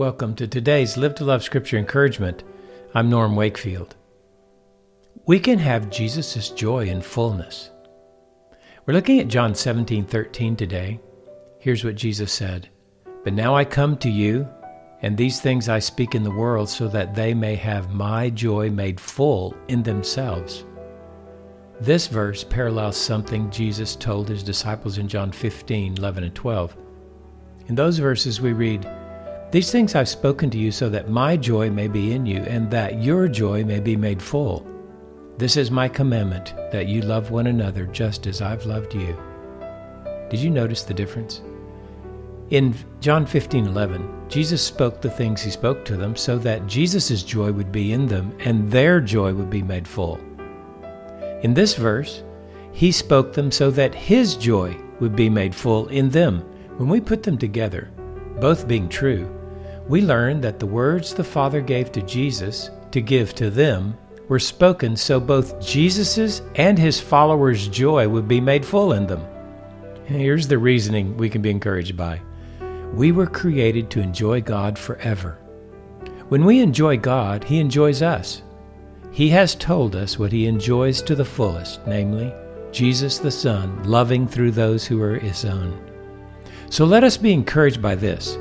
Welcome to today's Live to Love Scripture Encouragement. I'm Norm Wakefield. We can have Jesus' joy in fullness. We're looking at John 17 13 today. Here's what Jesus said But now I come to you, and these things I speak in the world, so that they may have my joy made full in themselves. This verse parallels something Jesus told his disciples in John 15 11 and 12. In those verses, we read, these things I've spoken to you so that my joy may be in you, and that your joy may be made full. This is my commandment, that you love one another just as I've loved you. Did you notice the difference? In John 15 11, Jesus spoke the things he spoke to them so that Jesus' joy would be in them and their joy would be made full. In this verse, he spoke them so that his joy would be made full in them. When we put them together, both being true, we learn that the words the Father gave to Jesus to give to them were spoken so both Jesus's and his followers' joy would be made full in them. Here's the reasoning we can be encouraged by. We were created to enjoy God forever. When we enjoy God, He enjoys us. He has told us what He enjoys to the fullest, namely, Jesus the Son, loving through those who are His own. So let us be encouraged by this.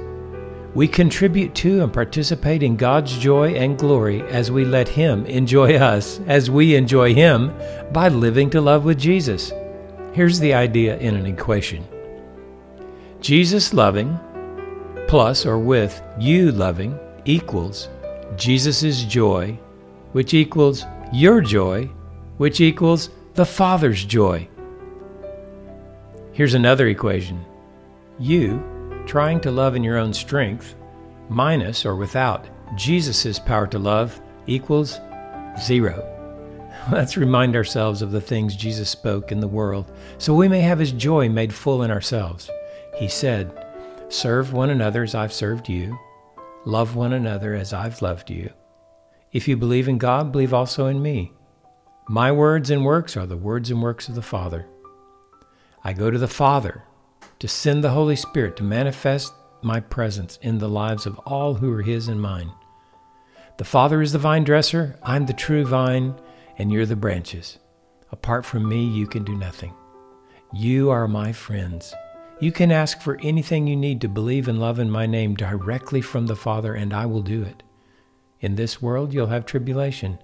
We contribute to and participate in God's joy and glory as we let Him enjoy us, as we enjoy Him by living to love with Jesus. Here's the idea in an equation Jesus loving plus or with you loving equals Jesus' joy, which equals your joy, which equals the Father's joy. Here's another equation. You trying to love in your own strength, minus or without Jesus' power to love, equals zero. Let's remind ourselves of the things Jesus spoke in the world so we may have his joy made full in ourselves. He said, Serve one another as I've served you, love one another as I've loved you. If you believe in God, believe also in me. My words and works are the words and works of the Father. I go to the Father to send the Holy Spirit to manifest my presence in the lives of all who are His and mine. The Father is the vine dresser, I'm the true vine, and you're the branches. Apart from me, you can do nothing. You are my friends. You can ask for anything you need to believe and love in my name directly from the Father, and I will do it. In this world, you'll have tribulation,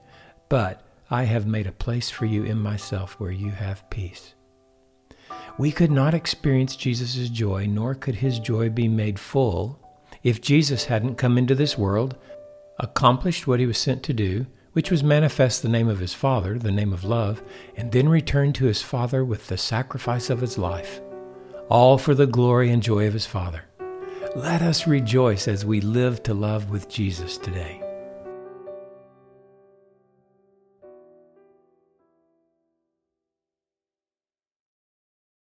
but I have made a place for you in myself where you have peace. We could not experience Jesus' joy, nor could his joy be made full, if Jesus hadn't come into this world, accomplished what he was sent to do, which was manifest the name of his Father, the name of love, and then returned to his Father with the sacrifice of his life, all for the glory and joy of his Father. Let us rejoice as we live to love with Jesus today.